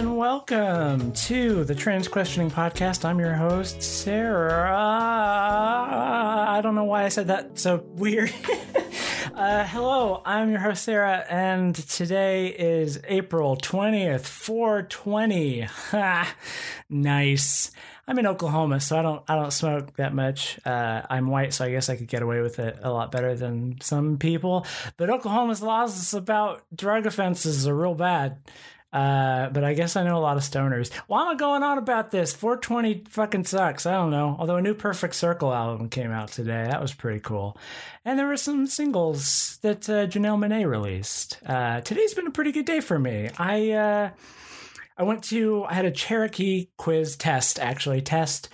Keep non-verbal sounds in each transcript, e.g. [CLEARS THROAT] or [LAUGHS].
And welcome to the Trans Questioning Podcast. I'm your host, Sarah. I don't know why I said that so weird. [LAUGHS] uh, hello, I'm your host, Sarah, and today is April 20th, 420. Ha, [LAUGHS] nice. I'm in Oklahoma, so I don't I don't smoke that much. Uh, I'm white, so I guess I could get away with it a lot better than some people. But Oklahoma's laws about drug offenses are real bad. Uh, but I guess I know a lot of stoners. Why am I going on about this? 420 fucking sucks. I don't know. Although a new Perfect Circle album came out today. That was pretty cool. And there were some singles that uh, Janelle Monáe released. Uh, today's been a pretty good day for me. I, uh, I went to, I had a Cherokee quiz test, actually, test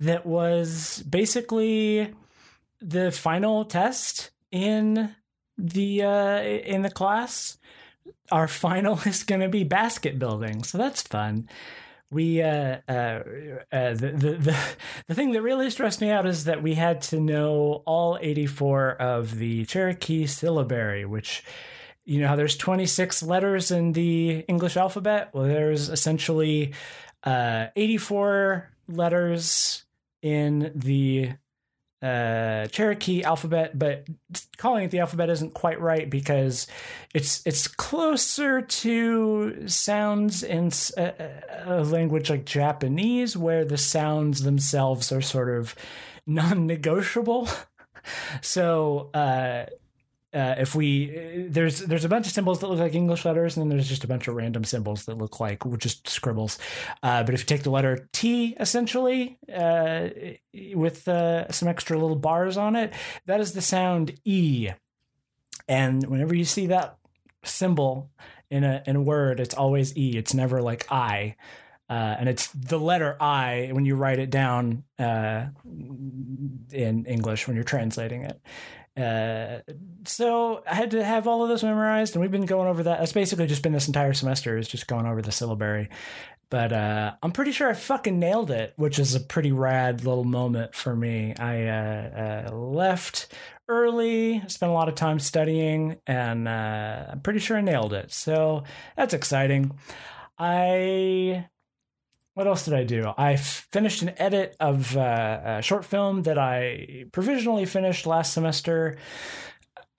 that was basically the final test in the, uh, in the class our final [LAUGHS] is going to be basket building, so that's fun. We uh, uh, uh, the, the the the thing that really stressed me out is that we had to know all eighty four of the Cherokee syllabary, which you know how there's twenty six letters in the English alphabet. Well, there's essentially uh, eighty four letters in the uh, Cherokee alphabet, but calling it the alphabet isn't quite right because it's it's closer to sounds in a, a language like Japanese, where the sounds themselves are sort of non-negotiable. [LAUGHS] so uh, uh, if we there's there's a bunch of symbols that look like English letters, and then there's just a bunch of random symbols that look like just scribbles. Uh, but if you take the letter T, essentially, uh, with uh, some extra little bars on it, that is the sound E. And whenever you see that symbol in a in a word, it's always E. It's never like I. Uh, and it's the letter I when you write it down uh, in English when you're translating it. Uh, so I had to have all of those memorized, and we've been going over that. It's basically just been this entire semester is just going over the syllabary. But uh, I'm pretty sure I fucking nailed it, which is a pretty rad little moment for me. I uh, uh left early, spent a lot of time studying, and uh, I'm pretty sure I nailed it. So that's exciting. I what else did I do? I finished an edit of uh, a short film that I provisionally finished last semester.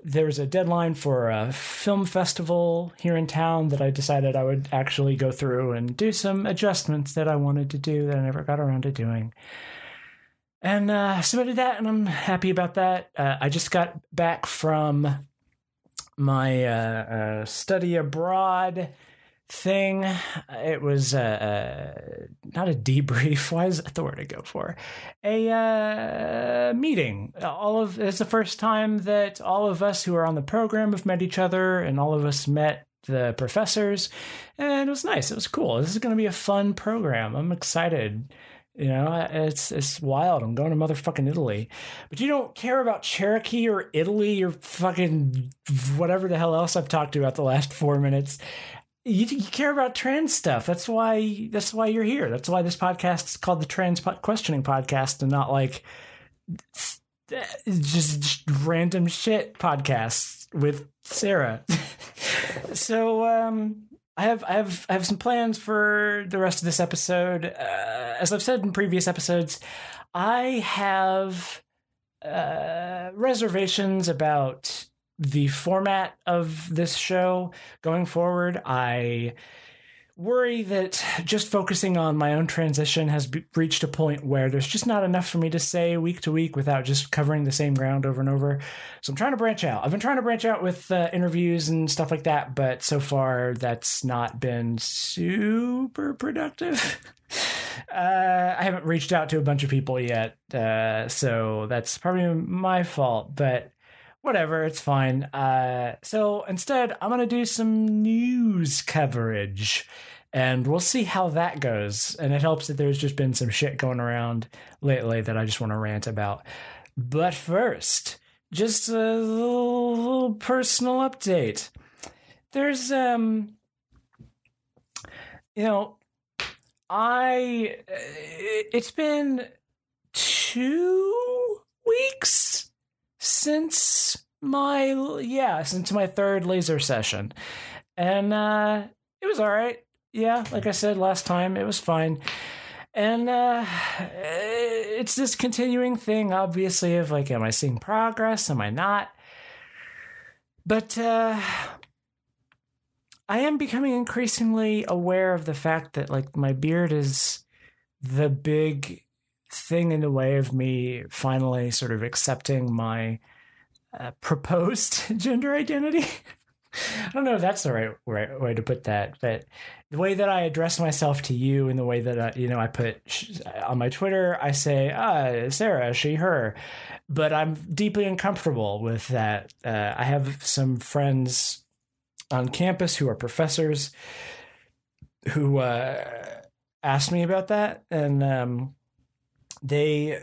There was a deadline for a film festival here in town that I decided I would actually go through and do some adjustments that I wanted to do that I never got around to doing. And uh, submitted that, and I'm happy about that. Uh, I just got back from my uh, uh, study abroad thing. It was uh, uh, not a debrief. [LAUGHS] Why is that the word I go for? A uh, meeting. All of it's the first time that all of us who are on the program have met each other, and all of us met the professors, and it was nice. It was cool. This is going to be a fun program. I'm excited. You know, it's it's wild. I'm going to motherfucking Italy, but you don't care about Cherokee or Italy or fucking whatever the hell else I've talked about the last four minutes you, you, care about trans stuff. That's why that's why you're here. That's why this podcast is called the Trans Questioning Podcast and not like just, just random shit podcasts with Sarah. [LAUGHS] so um, I have I have I have some plans for the rest of this episode. Uh, as I've said in previous episodes, I have uh, reservations about the format of this show going forward. I worry that just focusing on my own transition has be- reached a point where there's just not enough for me to say week to week without just covering the same ground over and over. So I'm trying to branch out. I've been trying to branch out with uh, interviews and stuff like that, but so far that's not been super productive. [LAUGHS] Uh, I haven't reached out to a bunch of people yet, uh, so that's probably my fault. But whatever, it's fine. Uh, so instead, I'm gonna do some news coverage, and we'll see how that goes. And it helps that there's just been some shit going around lately that I just want to rant about. But first, just a little, little personal update. There's um, you know, I it's been two weeks since my yeah since my third laser session and uh it was all right yeah, like I said last time, it was fine. And uh, [SIGHS] it's this continuing thing, obviously, of like, am I seeing progress? Am I not? But uh, I am becoming increasingly aware of the fact that like my beard is the big thing in the way of me finally sort of accepting my uh, proposed [LAUGHS] gender identity. I don't know if that's the right, right way to put that, but the way that I address myself to you and the way that I, you know, I put on my Twitter, I say, ah, Sarah, she, her, but I'm deeply uncomfortable with that. Uh, I have some friends on campus who are professors who uh, asked me about that, and um, they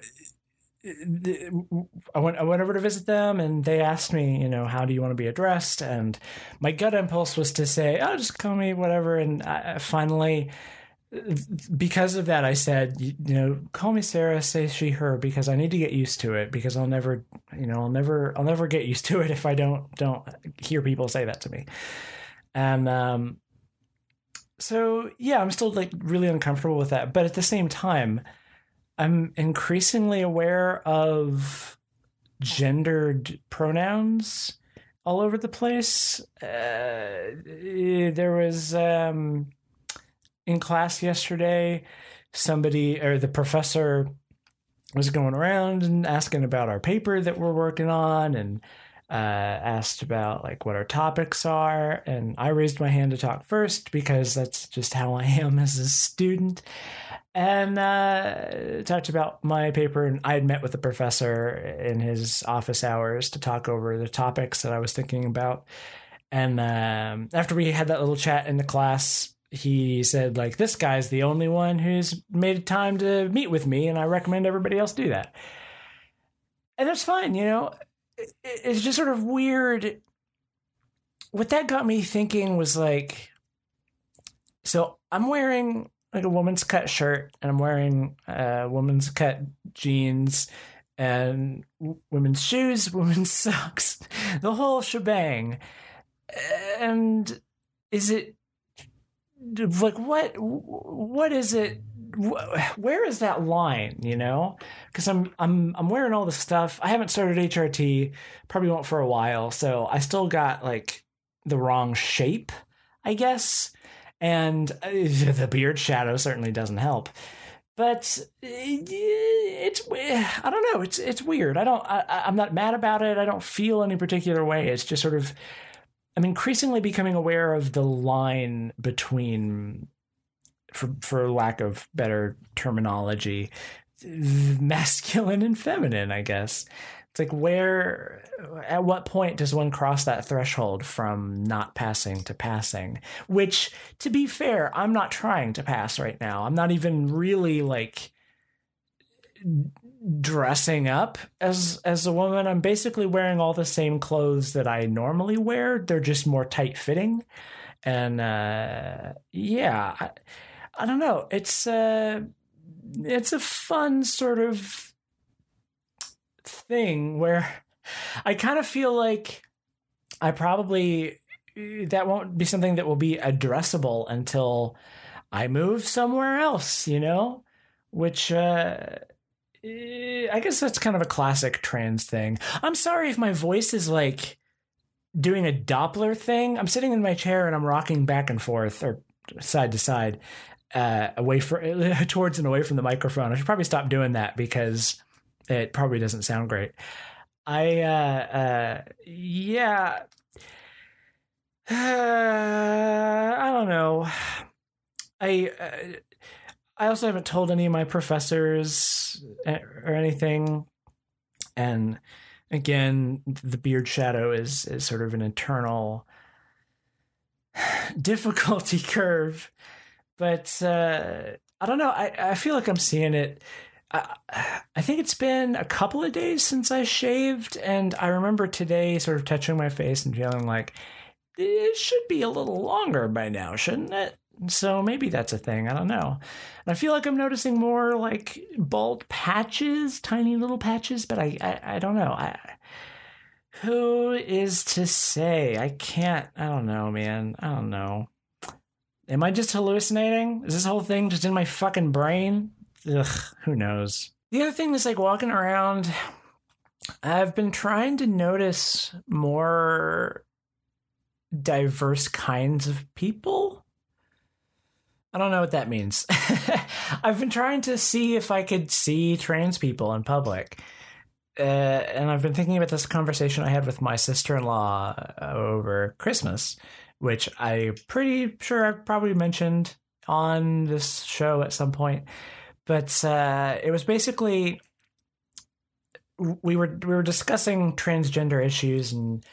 I went I went over to visit them and they asked me, you know, how do you want to be addressed? And my gut impulse was to say, oh, just call me whatever. And I, finally, because of that, I said, you, you know, call me Sarah, say she, her, because I need to get used to it. Because I'll never, you know, I'll never, I'll never get used to it if I don't don't hear people say that to me. And um, so yeah, I'm still like really uncomfortable with that. But at the same time, I'm increasingly aware of gendered pronouns all over the place. Uh, there was um, in class yesterday, somebody or the professor was going around and asking about our paper that we're working on and uh, asked about like what our topics are. And I raised my hand to talk first because that's just how I am as a student and uh, talked about my paper. And I had met with the professor in his office hours to talk over the topics that I was thinking about. And um, after we had that little chat in the class, he said, like, this guy's the only one who's made time to meet with me, and I recommend everybody else do that. And that's fine, you know. It's just sort of weird. What that got me thinking was like, so I'm wearing like a woman's cut shirt and I'm wearing uh, woman's cut jeans and women's shoes, [LAUGHS] women's socks, the whole shebang. And is it like what what is it where is that line you know? Because i'm i'm i'm wearing all the stuff. I haven't started hrt probably won't for a while so i still got like the wrong shape i guess and uh, [LAUGHS] the beard shadow certainly doesn't help. But uh, it's I don't know it's it's weird. I don't I, I'm not mad about it. I don't feel any particular way. It's just sort of I'm increasingly becoming aware of the line between for for lack of better terminology [LAUGHS] masculine and feminine, I guess. It's like where, at what point does one cross that threshold from not passing to passing? Which, to be fair, I'm not trying to pass right now. I'm not even really like dressing up as as a woman. I'm basically wearing all the same clothes that I normally wear. They're just more tight fitting, and uh, yeah, I, I don't know. It's uh, it's a fun sort of thing where [LAUGHS] I kind of feel like I probably that won't be something that will be addressable until I move somewhere else, you know? Which uh I guess that's kind of a classic trans thing. I'm sorry if my voice is like doing a Doppler thing. I'm sitting in my chair and I'm rocking back and forth or side to side uh, away from [LAUGHS] towards and away from the microphone. I should probably stop doing that because it probably doesn't sound great. I uh, uh yeah. Uh, [SIGHS] I don't know. I uh, I also haven't told any of my professors uh, or anything, and again, the beard shadow is is sort of an internal [SIGHS] difficulty [LAUGHS] curve. But uh, I don't know. I I feel like I'm seeing it I, [SIGHS] I think it's been a couple of days since I shaved, and I remember today sort of touching my face and feeling like it should be a little longer by now, shouldn't it? So maybe that's a thing. I don't know. And I feel like I'm noticing more like bald patches, tiny little patches, but I I, I don't know. I who is to say? I can't. I don't know, man. I don't know. Am I just hallucinating? Is this whole thing just in my fucking brain? Ugh, who knows? The other thing is like walking around, I've been trying to notice more diverse kinds of people. I don't know what that means. [LAUGHS] I've been trying to see if I could see trans people in public. Uh, and I've been thinking about this conversation I had with my sister in law over Christmas, which I'm pretty sure I've probably mentioned on this show at some point. But uh, it was basically we were we were discussing transgender issues and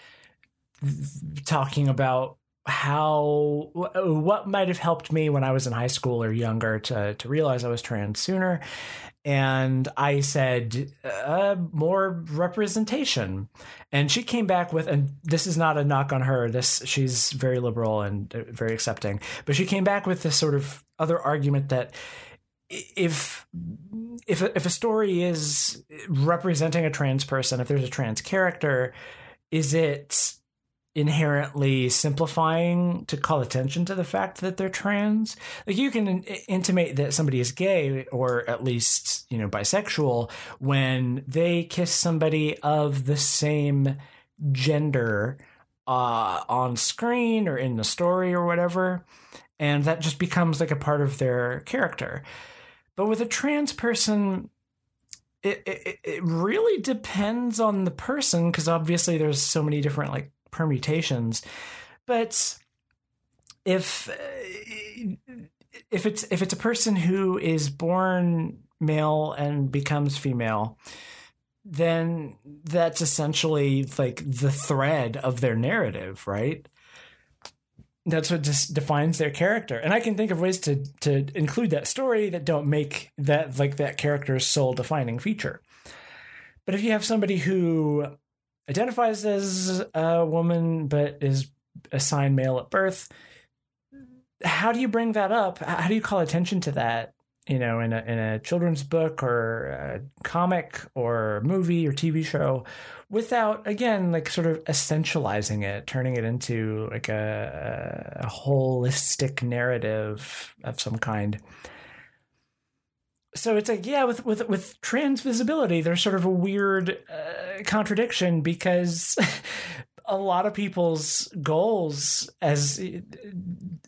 talking about how what might have helped me when I was in high school or younger to to realize I was trans sooner. And I said uh, more representation. And she came back with and this is not a knock on her this she's very liberal and uh, very accepting but she came back with this sort of other argument that if if if a story is representing a trans person if there's a trans character is it inherently simplifying to call attention to the fact that they're trans. Like you can intimate that somebody is gay or at least, you know, bisexual when they kiss somebody of the same gender uh, on screen or in the story or whatever. And that just becomes like a part of their character. But with a trans person, it, it, it really depends on the person because obviously there's so many different like permutations. But if if it's if it's a person who is born male and becomes female, then that's essentially like the thread of their narrative, right? That's what just defines their character. And I can think of ways to to include that story that don't make that like that character's sole defining feature. But if you have somebody who identifies as a woman but is assigned male at birth mm-hmm. how do you bring that up how do you call attention to that you know in a in a children's book or comic or movie or TV show without again like sort of essentializing it turning it into like a, a holistic narrative of some kind. So it's like yeah with with with trans visibility there's sort of a weird uh, contradiction because [LAUGHS] a lot of people's goals as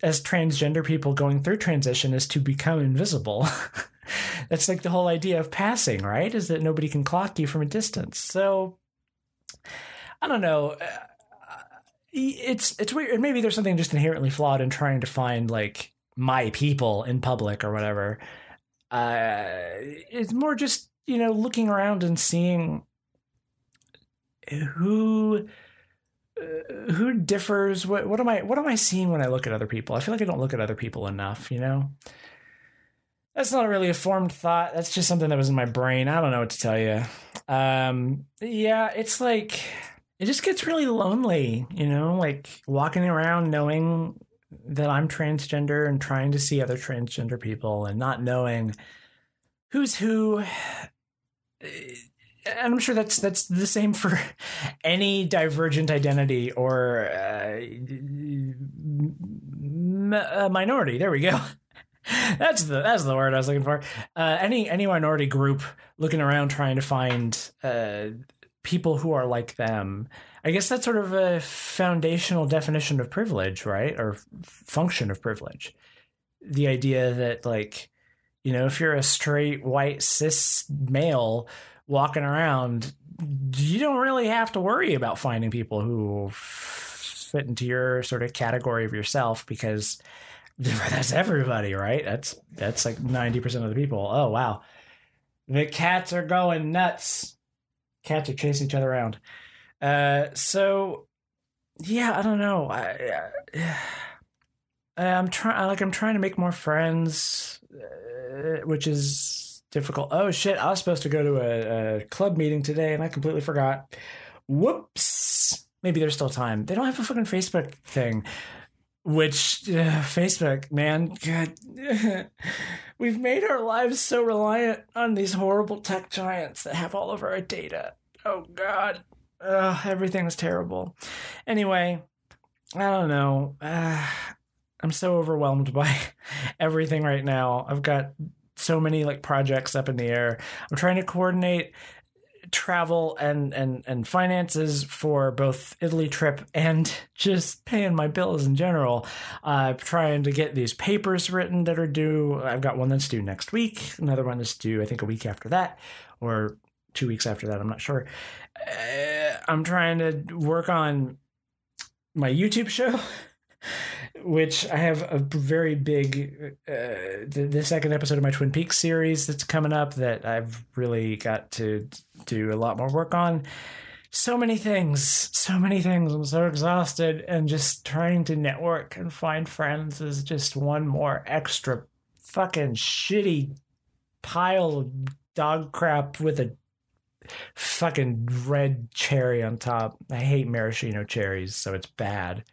as transgender people going through transition is to become invisible. [LAUGHS] That's like the whole idea of passing right? Is that nobody can clock you from a distance. So i don't know. Uh, it's it's weird. Maybe there's something just inherently flawed in trying to find like my people in public or whatever. Uh, it's more just you know looking around and seeing who uh, who differs? What what am i what am i seeing when i look at other people? I feel like i don't look at other people enough you know? That's not really a formed thought. That's just something that was in my brain. I don't know what to tell you um yeah it's like it just gets really lonely you know? Like walking around knowing that I'm transgender and trying to see other transgender people and not knowing who's who. And I'm sure that's that's the same for [LAUGHS] any divergent identity or uh, minority. There we go. [LAUGHS] that's the that's the word I was looking for. Uh, any any minority group looking around trying to find uh, people who are like them I guess that's sort of a foundational definition of privilege, right? Or function of privilege. The idea that, like, you know, if you're a straight white cis male walking around, you don't really have to worry about finding people who fit into your sort of category of yourself because [LAUGHS] that's everybody, right? That's that's like 90% of the people. Oh, wow. The cats are going nuts. Cats are chasing each other around. Uh, so yeah, I don't know. I, [SIGHS] I am trying like I'm trying to make more friends, uh, which is difficult. Oh shit! I was supposed to go to a, a club meeting today, and I completely forgot. Whoops. Maybe there's still time. They don't have a fucking Facebook thing. Which uh, Facebook, man, God, [LAUGHS] we've made our lives so reliant on these horrible tech giants that have all of our data. Oh God, Ugh, everything was terrible. Anyway, I don't know. Uh, I'm so overwhelmed [LAUGHS] by everything right now. I've got so many like projects up in the air. I'm trying to coordinate travel and and and finances for both Italy trip and [LAUGHS] just paying my bills in general. Uh, trying to get these papers written that are due. I've got one that's due next week. Another one that's due I think a week after that, or two weeks after that. I'm not sure. Uh, I'm trying to work on my YouTube show. [LAUGHS] which I have a very big uh, the, the, second episode of my Twin Peaks series that's coming up that I've really got to do a lot more work on. So many things, so many things. I'm so exhausted, and just trying to network and find friends is just one more extra fucking shitty pile of dog crap with a fucking red cherry on top. I hate maraschino cherries, so it's bad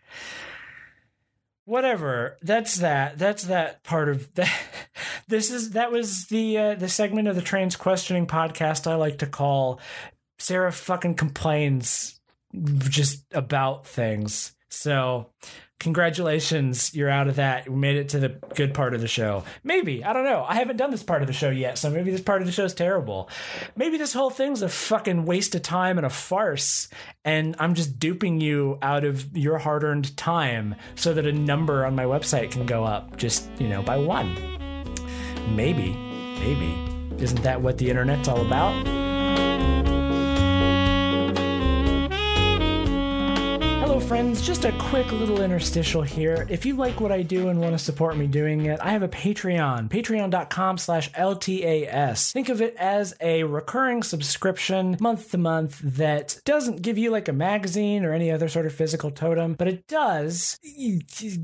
whatever that's that that's that part of that [LAUGHS] this is that was the uh, the segment of the trans questioning podcast i like to call sarah fucking complains just about things. So congratulations, you're out of that. We made it to the good part of the show. Maybe, I don't know. I haven't done this part of the show yet, so maybe this part of the show is terrible. Maybe this whole thing's a fucking waste of time and a farce, and I'm just duping you out of your hard earned time so that a number on my website can go up just, you know, by one. Maybe, maybe. Isn't that what the internet's all about? Friends, just a quick little interstitial here. If you like what I do and want to support me doing it, I have a Patreon, patreon.com slash LTAS. Think of it as a recurring subscription month to month that doesn't give you like a magazine or any other sort of physical totem, but it does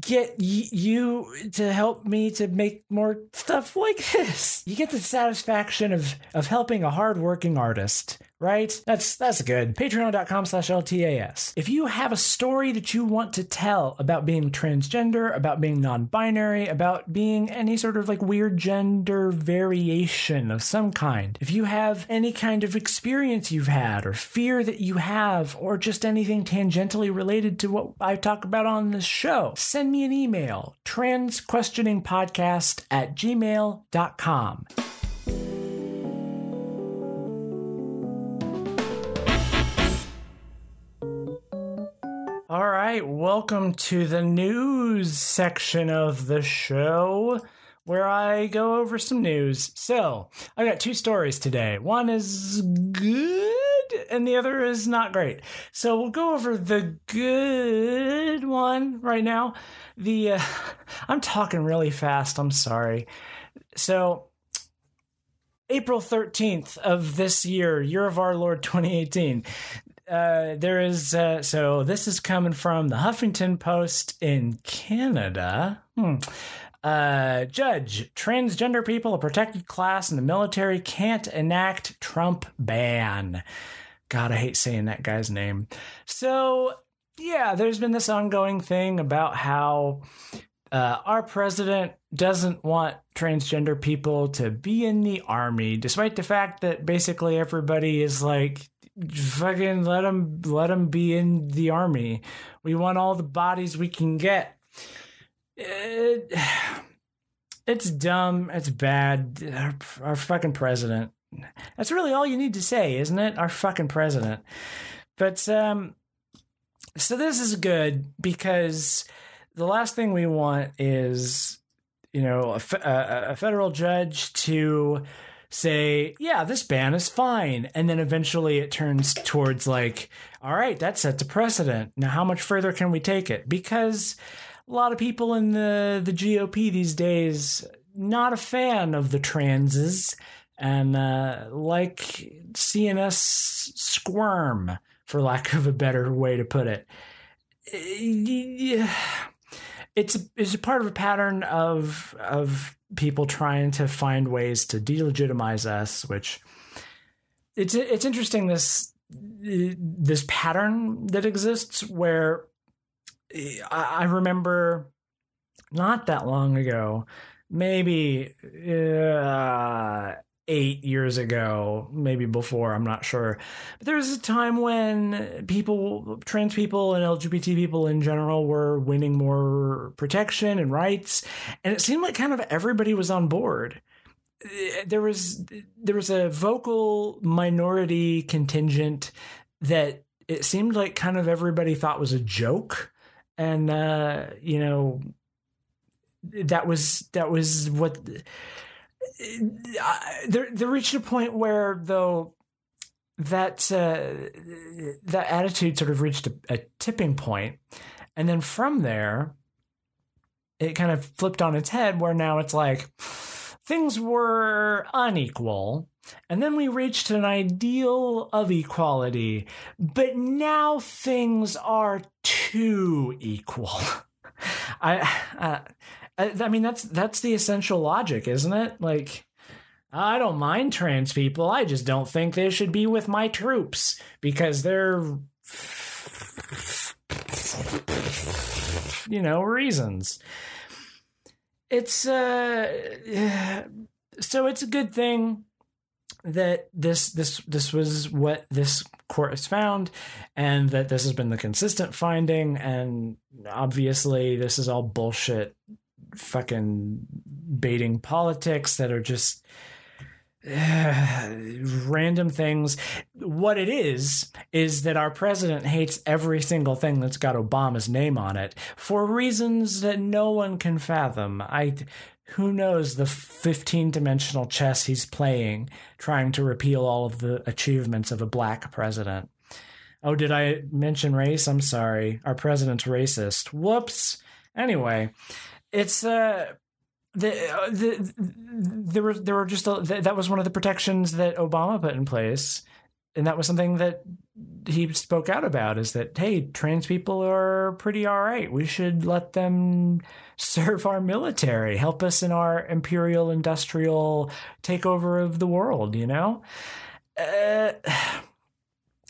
get you to help me to make more stuff like this. You get the satisfaction of, of helping a hardworking artist right? That's that's good. Patreon.com slash LTAS. If you have a story that you want to tell about being transgender, about being non-binary, about being any sort of like weird gender variation of some kind, if you have any kind of experience you've had or fear that you have, or just anything tangentially related to what I talk about on this show, send me an email, transquestioningpodcast at gmail.com. All right, welcome to the news section of the show where I go over some news. So, I got two stories today. One is good and the other is not great. So, we'll go over the good one right now. The uh, [LAUGHS] I'm talking really fast. I'm sorry. So, April 13th of this year, year of our Lord 2018, uh, there is uh, so this is coming from the Huffington Post in Canada. Hmm. Uh, judge, transgender people, a protected class in the military, can't enact Trump ban. God, I hate saying that guy's name. So, yeah, there's been this ongoing thing about how uh, our president doesn't want transgender people to be in the army, despite the fact that basically everybody is like, fucking let them let them be in the army. We want all the bodies we can get. It, [SIGHS] it's dumb. It's bad. Our, our fucking president. That's really all you need to say, isn't it? Our fucking president. But um, so this is good because the last thing we want is, you know, a, a, a federal judge to say, yeah, this ban is fine. And then eventually it turns towards like, all right, that sets a precedent. Now, how much further can we take it? Because a lot of people in the, the GOP these days, not a fan of the transes and uh, like seeing us squirm, for lack of a better way to put it. It's it's a part of a pattern of of people trying to find ways to delegitimize us, which it's it's interesting this this pattern that exists where I remember not that long ago, maybe uh, eight years ago, maybe before, I'm not sure. But there was a time when people, trans people and LGBT people in general, were winning more protection and rights. And it seemed like kind of everybody was on board. There was there was a vocal minority contingent that it seemed like kind of everybody thought was a joke, and uh, you know that was that was what there reached a point where though that uh, that attitude sort of reached a, a tipping point, and then from there, it kind of flipped on its head. Where now it's like things were unequal, and then we reached an ideal of equality, but now things are too equal. [LAUGHS] I, uh, I, mean, that's that's the essential logic, isn't it? Like, I don't mind trans people. I just don't think they should be with my troops because they're, you know, reasons. It's uh, [SIGHS] so it's a good thing that this this this was what this court has found and that this has been the consistent finding and obviously this is all bullshit fucking baiting politics that are just uh, [SIGHS] random things. What it is, is that our president hates every single thing that's got Obama's name on it for reasons that no one can fathom. I. Who knows the 15 dimensional chess he's playing, trying to repeal all of the achievements of a black president? Oh, did I mention race? I'm sorry. Our president's racist. Whoops. Anyway, it's uh the, uh, the there were there were just a, that was one of the protections that Obama put in place, and that was something that he spoke out about is that hey, trans people are pretty all right. We should let them serve our military, help us in our imperial industrial takeover of the world. You know, uh,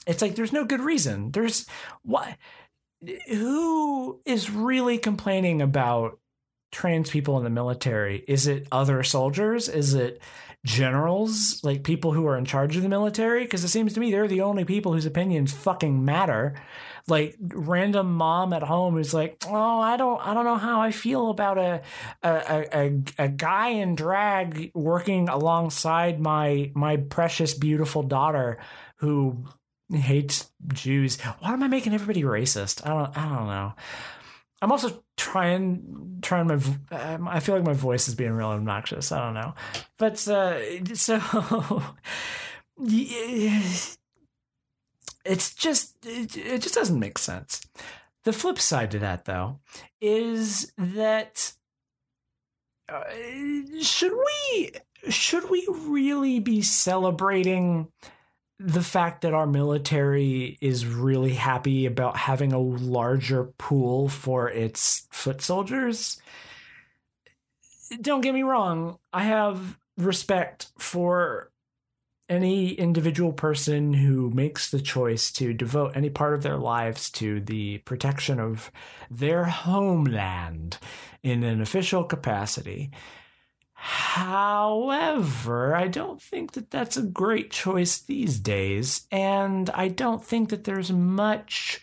it's like there's no good reason. There's what who is really complaining about trans people in the military? Is it other soldiers? Is it generals, like people who are in charge of the military? Because it seems to me they're the only people whose opinions fucking matter. Like random mom at home who's like, oh, I don't, I don't know how I feel about a a, a, a guy in drag working alongside my my precious beautiful daughter who hates Jews. Why am I making everybody racist? I don't, I don't know. I'm also trying trying my um, I feel like my voice is being real obnoxious. I don't know. But uh [LAUGHS] so it's just it, it just doesn't make sense. The flip side to that though is that uh, should we should we really be celebrating the fact that our military is really happy about having a larger pool for its foot soldiers. Don't get me wrong, I have respect for any individual person who makes the choice to devote any part of their lives to the protection of their homeland in an official capacity. However, I don't think that that's a great choice these days, and I don't think that there's much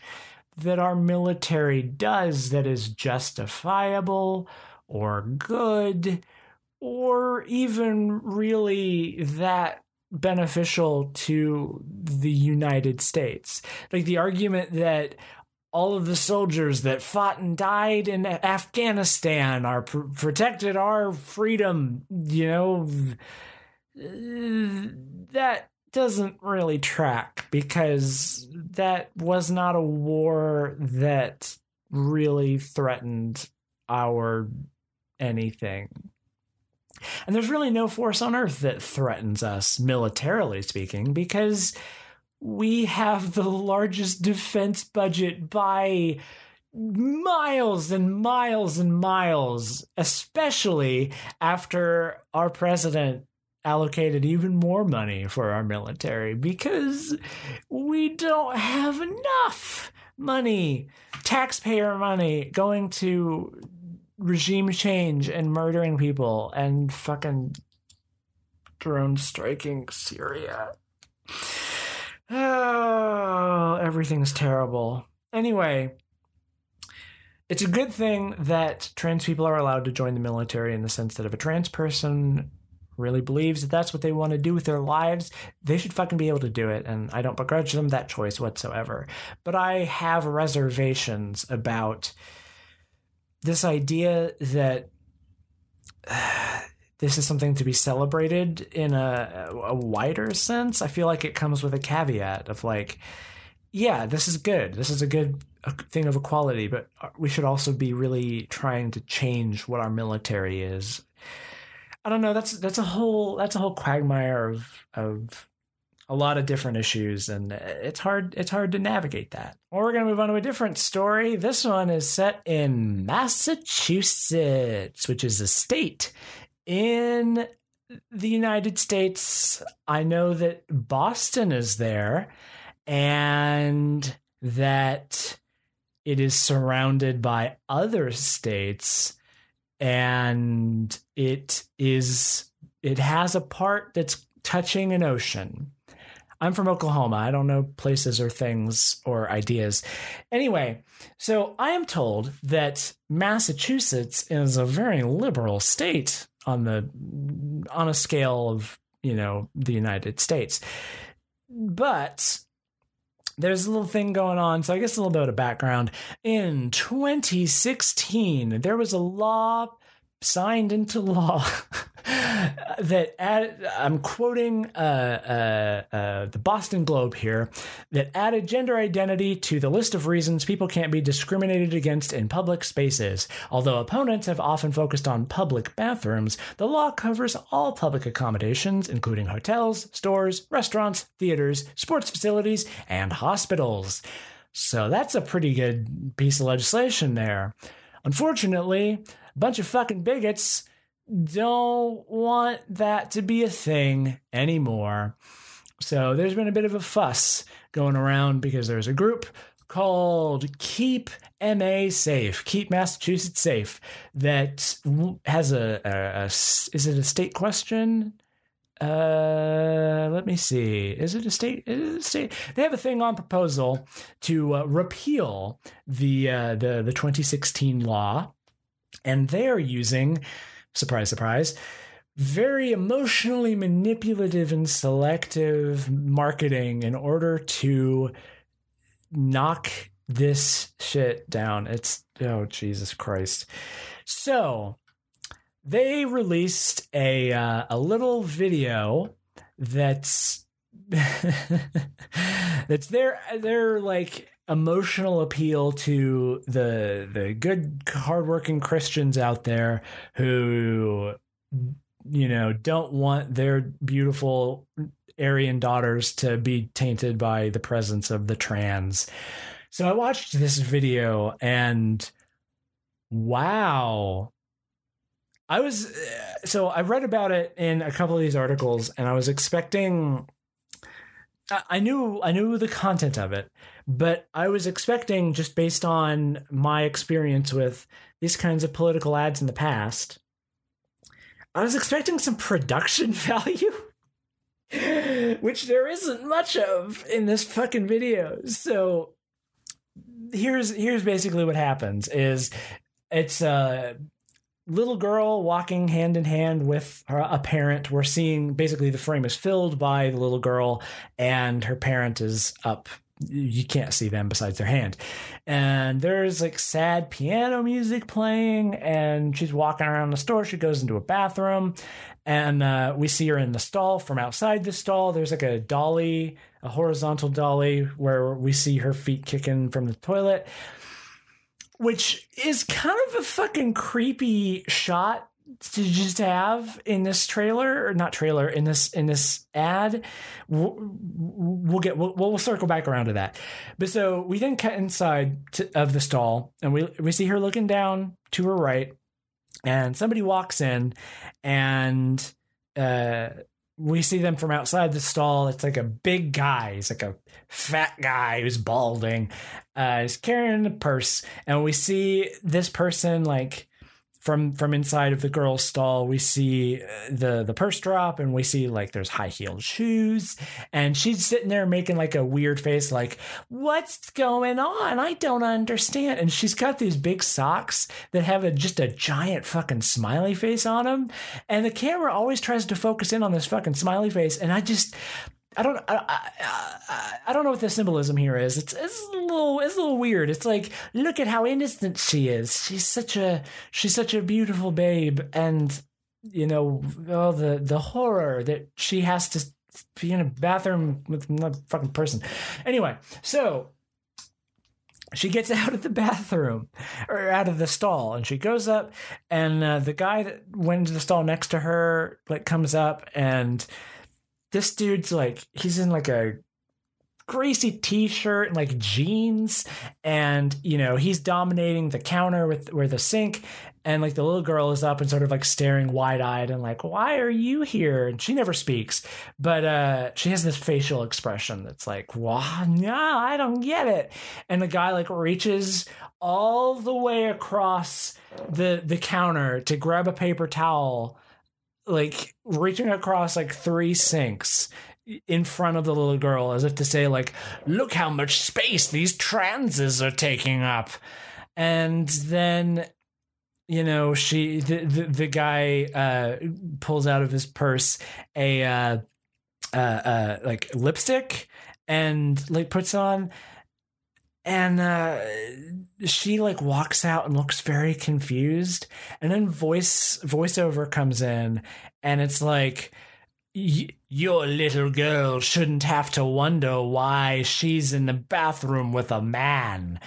that our military does that is justifiable or good or even really that beneficial to the United States. Like the argument that all of the soldiers that fought and died in Afghanistan are pr- protected our freedom, you know, that doesn't really track because that was not a war that really threatened our anything. And there's really no force on earth that threatens us, militarily speaking, because we have the largest defense budget by miles and miles and miles, especially after our president allocated even more money for our military because we don't have enough money, taxpayer money, going to regime change and murdering people and fucking drone striking Syria. Oh, everything's terrible. Anyway, it's a good thing that trans people are allowed to join the military in the sense that if a trans person really believes that that's what they want to do with their lives, they should fucking be able to do it. And I don't begrudge them that choice whatsoever. But I have reservations about this idea that uh, this is something to be celebrated in a, a wider sense. I feel like it comes with a caveat of like, yeah, this is good. This is a good thing of equality, but we should also be really trying to change what our military is I don't know. That's that's a whole that's a whole quagmire of of a lot of different issues, and it's hard it's hard to navigate that. Well, we're gonna move on to a different story. This one is set in Massachusetts, which is a state in the United States. I know that Boston is there, and that it is surrounded by other states and it is it has a part that's touching an ocean. I'm from Oklahoma. I don't know places or things or ideas. Anyway, so I am told that Massachusetts is a very liberal state on the on a scale of, you know, the United States. But there's a little thing going on. So I guess a little bit of background. In 2016, there was a law signed into [LAUGHS] law that I'm quoting uh, uh, uh, the Boston Globe here that added gender identity to the list of reasons people can't be discriminated against in public spaces. Although opponents have often focused on public bathrooms, the law covers all public accommodations, including hotels, stores, restaurants, theaters, sports facilities, and hospitals. So that's a pretty good piece of legislation there. Unfortunately, bunch of fucking bigots don't want that to be a thing anymore. So there's been a bit of a fuss going around because there's a group called Keep MA Safe, Keep Massachusetts Safe, that has a, a, a is it a state question? Uh, let me see. Is it a state? Is it a state? They have a thing on proposal to uh, repeal the uh, the the 2016 law and they're using, surprise, surprise, very emotionally manipulative and selective marketing in order to knock this shit down. It's, oh, Jesus Christ. So they released a, uh, a little video that's [LAUGHS] that's their their like emotional appeal to the the good hardworking Christians out there who you know don't want their beautiful Aryan daughters to be tainted by the presence of the trans. So I watched this video and wow. I was so I read about it in a couple of these articles and I was expecting I knew I knew the content of it, but I was expecting just based on my experience with these kinds of political ads in the past, I was expecting some production [LAUGHS] value, which there isn't much of in this fucking video. So here's here's basically what happens is it's a little girl walking hand in hand with her, a parent. We're seeing basically the frame is filled by the little girl, and her parent is up. You can't see them besides their hand. And there's like sad piano music playing, and she's walking around the store. She goes into a bathroom, and uh, we see her in the stall. From outside the stall, there's like a dolly, a horizontal dolly, where we see her feet kicking from the toilet which is kind of a fucking creepy shot to just have in this trailer or not trailer in this in this ad we'll, we'll get we'll, we'll circle back around to that but so we then cut inside to, of the stall and we we see her looking down to her right and somebody walks in and uh we see them from outside the stall. It's like a big guy. He's like a fat guy who's balding. Uh, he's carrying a purse, and we see this person like from from inside of the girl's stall we see uh, the the purse drop and we see like there's high heeled shoes. And she's sitting there making like a weird face like what's going on? I don't understand. And she's got these big socks that have a, just a giant fucking smiley face on them and the camera always tries to focus in on this fucking smiley face. And i just I don't I, I, I, don't know what the symbolism here is. It's it's a little it's a little weird. It's like look at how innocent she is. She's such a she's such a beautiful babe, and you know all the the horror that she has to be in a bathroom with another fucking person. Anyway, so she gets [LAUGHS] out of the bathroom or out of the stall and she goes up and uh, the guy that went into the stall next to her like comes up and this dude's like he's in like a greasy t-shirt and like jeans and you know he's dominating the counter with where the sink and like the little girl is up and sort of like staring wide-eyed and like why are you here? And she never speaks but uh she has this facial expression that's like wow no i don't get it. And the guy like reaches all the way across the the counter to grab a paper towel like reaching across like three sinks in front of the little girl as if to say like look how much space these transes are taking up. And then you know she the the, the guy uh pulls out of his purse a uh uh, uh like lipstick and like puts on and uh, she like walks out and looks very confused. And then voice voiceover comes in and it's like your little girl shouldn't have to wonder why she's in the bathroom with a man.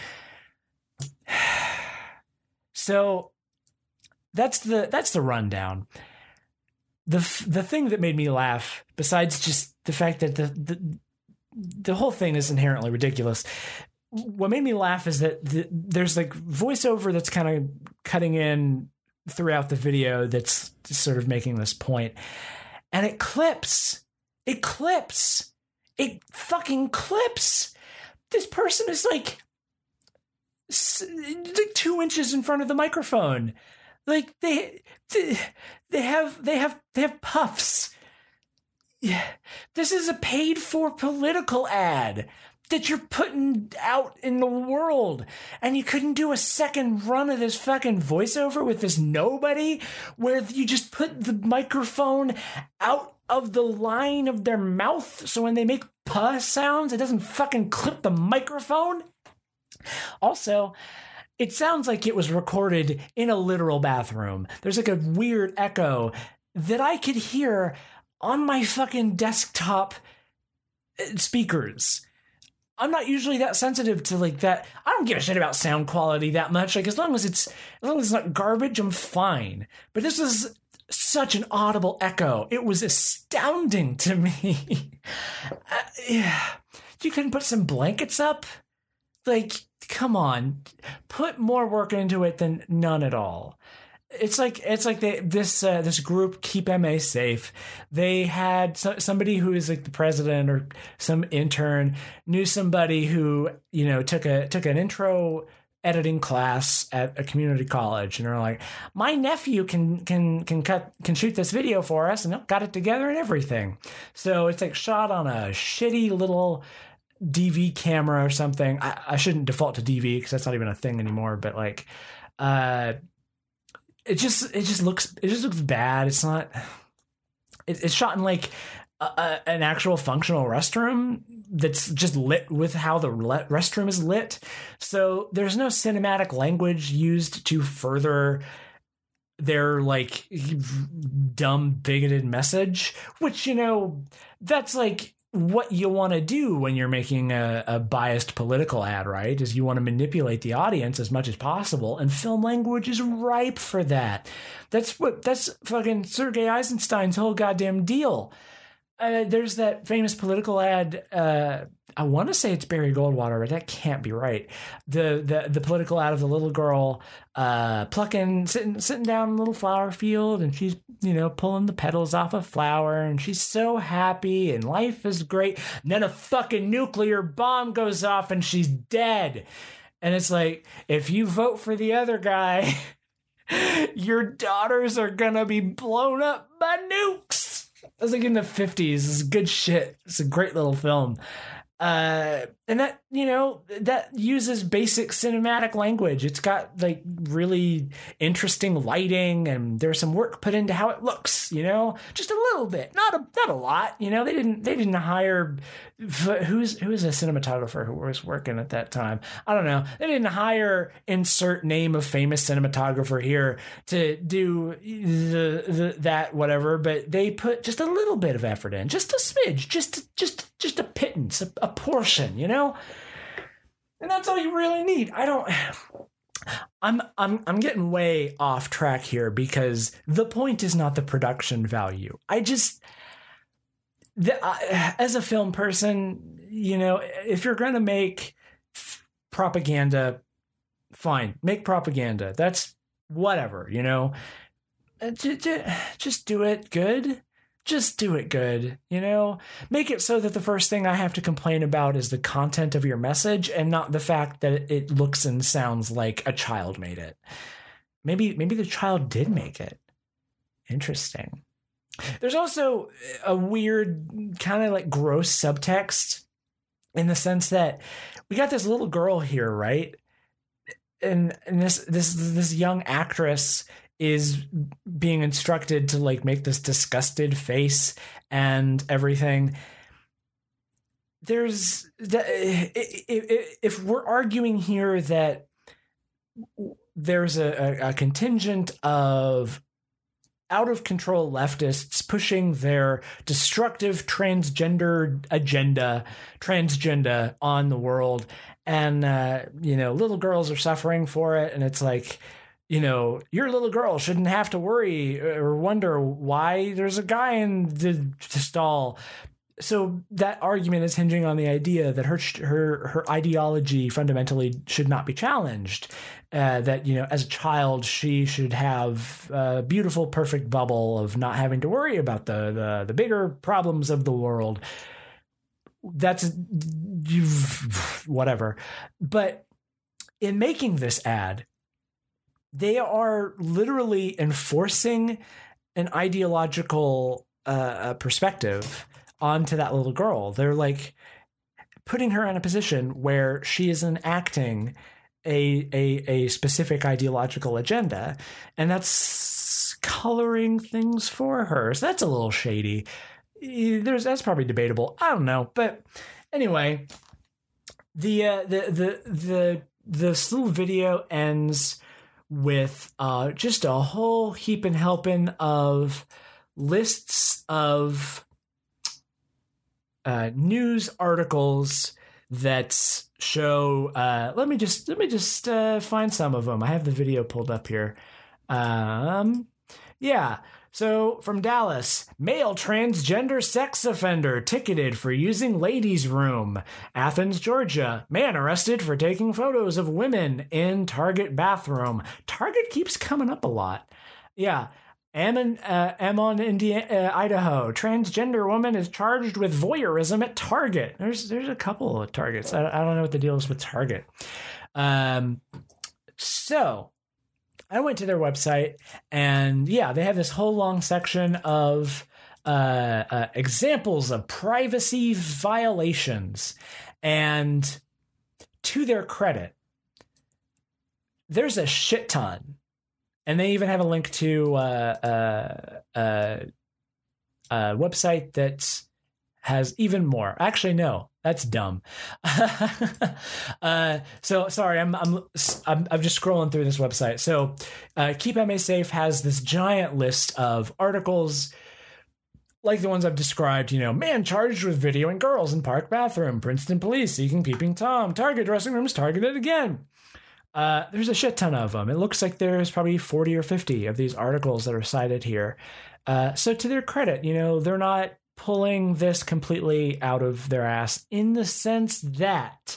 [SIGHS] So that's the that's the rundown. The the thing that made me laugh besides just the fact that the the the whole thing is inherently ridiculous what made me laugh is that the, there's like voiceover that's kind of cutting in throughout the video that's sort of making this point. And it clips it clips it fucking clips. This person is like two inches in front of the microphone. Like they they have they have they have puffs. Yeah this is a paid for political ad that you're putting out in the world. And you couldn't do a second run of this fucking voiceover with this nobody where you just put the microphone out of the line of their mouth so when they make puh sounds, it doesn't fucking clip the microphone. Also, it sounds like it was recorded in a literal bathroom. There's like a weird echo that I could hear on my fucking desktop uh, speakers. I'm not usually that sensitive to like that. I don't give a shit about sound quality that much. Like as long as it's as long as it's not garbage, I'm fine. But this is such an audible echo. It was astounding to me. [LAUGHS] uh, yeah. You couldn't put some blankets up? Like, come on. Put more work into it than none at all it's like it's like they this uh, this group Keep MA Safe they had so, somebody who is like the president or some intern knew somebody who you know took a took an intro editing class at a community college and they're like my nephew can can can cut can shoot this video for us and got it together and everything. So it's like shot on a shitty little dv camera or something. I, I shouldn't default to dv because that's not even a thing anymore but like uh it just it just looks it just looks bad. It's not. It, it's shot in like a, a, an actual functional restroom that's just lit with how the restroom is lit. So there's no cinematic language used to further their like dumb bigoted message, which you know that's like what you want to do when you're making a, a, biased political ad, right? Is you want to manipulate the audience as much as possible, and film language is ripe for that. That's what that's fucking Sergei Eisenstein's whole goddamn deal. Uh, there's that famous political ad. Uh, I want to say it's Barry Goldwater, but that can't be right. The the the political ad of the little girl uh, plucking, sitting sitting down in a little flower field, and she's you know pulling the petals off a flower, and she's so happy, and life is great. And then a fucking nuclear bomb goes off, and she's dead. And it's like, if you vote for the other guy. [LAUGHS] Your daughters are gonna be blown up by nukes. Was like in the 50s. It's good shit. It's a great little film. Uh, and that you know that uses basic cinematic language. It's got like really interesting lighting, and there's some work put into how it looks. You know, just a little bit, not a not a lot. You know, they didn't they didn't hire who's who's a cinematographer who was working at that time. I don't know. They didn't hire insert name of famous cinematographer here to do the, the that whatever, but they put just a little bit of effort in, just a smidge, just just just a pittance, a, a portion, you know? And that's all you really need. I don't [SIGHS] I'm I'm I'm getting way off track here because the point is not the production value. I just the, [SIGHS] as a film person, you know, if you're going to make propaganda fine, make propaganda. That's whatever, you know. Uh, [SIGHS] just do it good just do it good, you know? Make it so that the first thing I have to complain about is the content of your message and not the fact that it looks and sounds like a child made it. Maybe maybe the child did make it. Interesting. There's also a weird kind of like gross subtext in the sense that we got this little girl here, right? And, and this this this young actress is being instructed to like make this disgusted face and everything. There's if we're arguing here that there's a, a contingent of out of control leftists pushing their destructive transgender agenda transgender on the world and uh, you know little girls are suffering for it and it's like you know, your little girl shouldn't have to worry or wonder why there's a guy in the, the stall. So that argument is hinging on the idea that her her her ideology fundamentally should not be challenged. Uh, that you know, as a child, she should have a beautiful, perfect bubble of not having to worry about the the, the bigger problems of the world. That's whatever. But in making this ad, they are literally enforcing an ideological uh, perspective onto that little girl. They're like putting her in a position where she is enacting a a a specific ideological agenda, and that's coloring things for her. So that's a little shady. There's that's probably debatable. I don't know, but anyway, the uh, the the the this little video ends with uh, just a whole heap and helping of lists of uh, news articles that show. Uh, let me just let me just uh, find some of them. I have the video pulled up here. Um, yeah. So from Dallas, male transgender sex offender ticketed for using ladies' room. Athens, Georgia, man arrested for taking photos of women in Target bathroom. Target keeps coming up a lot. Yeah. Ammon, uh, Ammon, Indiana, uh, Idaho. Transgender woman is charged with voyeurism at Target. There's there's a couple of Targets. I, I don't know what the deal is with Target. Um, so I went to their website and yeah, they have this whole long section of uh, uh, examples of privacy violations. And to their credit, there's a shit ton. And they even have a link to uh, uh, uh a website that has even more. Actually, no, that's dumb. [LAUGHS] uh, so sorry, I'm, I'm I'm I'm just scrolling through this website. So, uh, Keep MA Safe has this giant list of articles like the ones I've described, you know, man charged with videoing girls in park bathroom, Princeton police seeking peeping Tom, Target dressing rooms targeted again. Uh, there's a shit ton of them. It looks like there's probably 40 or 50 of these articles that are cited here. Uh, so to their credit, you know, they're not pulling this completely out of their ass in the sense that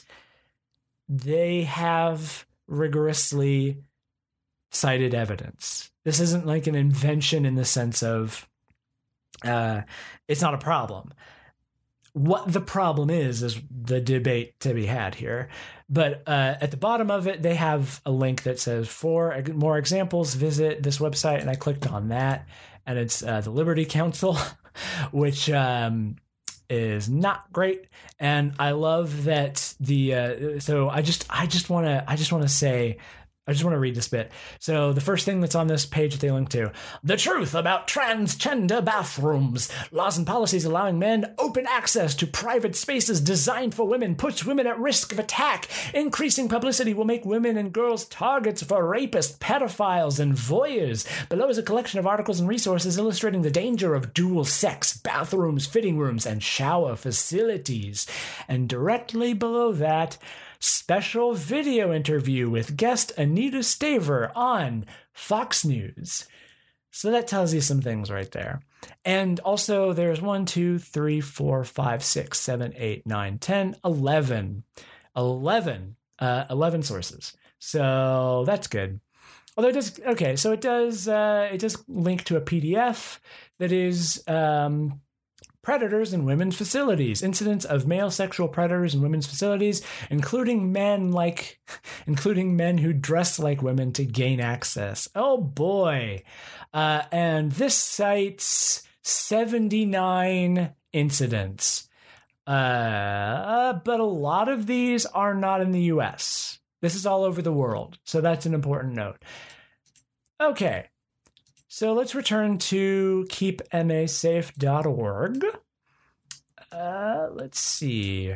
they have rigorously cited evidence. This isn't like an invention in the sense of uh, it's not a problem. what the problem is is the debate to be had here. But uh, at the bottom of it, they have a link that says for more examples, visit this website, and I clicked on that, and it's uh, the Liberty Counsel, [LAUGHS] which um, is not great. And I love that the uh, so I just I just want to I just want to say I just want to read this bit. So, the first thing that's on this page that they link to the truth about transgender bathrooms. Laws and policies allowing men open access to private spaces designed for women puts women at risk of attack. Increasing publicity will make women and girls targets for rapists, pedophiles, and voyeurs. Below is a collection of articles and resources illustrating the danger of dual sex bathrooms, fitting rooms, and shower facilities. And directly below that, special video interview with guest Anita Staver on Fox News. So that tells you some things right there. And also, there's one, two, three, four, five, six, seven, eight, nine, 10, 11. 11, uh, 11 sources. So that's good. Although it does, okay, so it does, uh, it does link to a PDF that is um, predators in women's facilities, incidents of male sexual predators in women's facilities, including men like [LAUGHS] including men who dress like women to gain access. Oh boy. Uh, and this cites 79 incidents. Uh, but a lot of these are not in the US. This is all over the world. So that's an important note. Okay. So let's return to keepmasafe.org. Uh, let's see.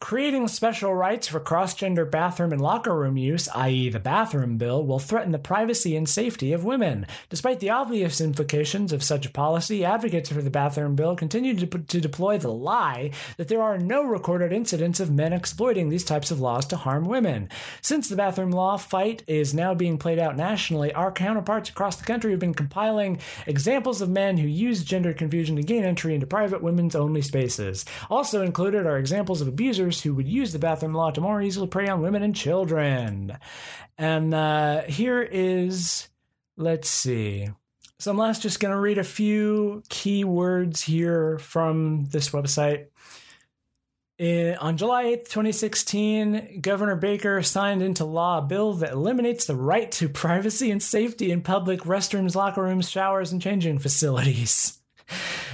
Creating special rights for cross gender bathroom and locker room use, i.e., the bathroom bill, will threaten the privacy and safety of women. Despite the obvious implications of such a policy, advocates for the bathroom bill continue to, to deploy the lie that there are no recorded incidents of men exploiting these types of laws to harm women. Since the bathroom law fight is now being played out nationally, our counterparts across the country have been compiling examples of men who use gender confusion to gain entry into private women's only spaces. Also included are examples of abusers who would use the bathroom law to more easily prey on women and children. And uh, here is, let's see. So I'm last just going to read a few key words here from this website. In, on July 8th, 2016, Governor Baker signed into law a bill that eliminates the right to [LAUGHS] privacy and safety in public restrooms, locker rooms, showers, and changing facilities.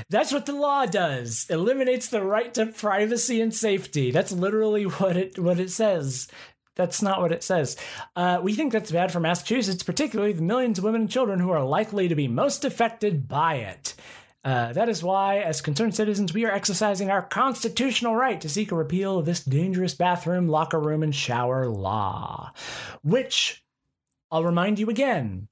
That's what the law does. Eliminates the right to privacy and safety. That's literally what it what it says. That's not what it says. Uh, we think that's bad for Massachusetts, particularly the millions of women and children who are likely to be most affected by it. Uh, that is why, as concerned citizens, we are exercising our constitutional right to seek a repeal of this dangerous bathroom, locker room, and shower law. Which, I'll remind you again,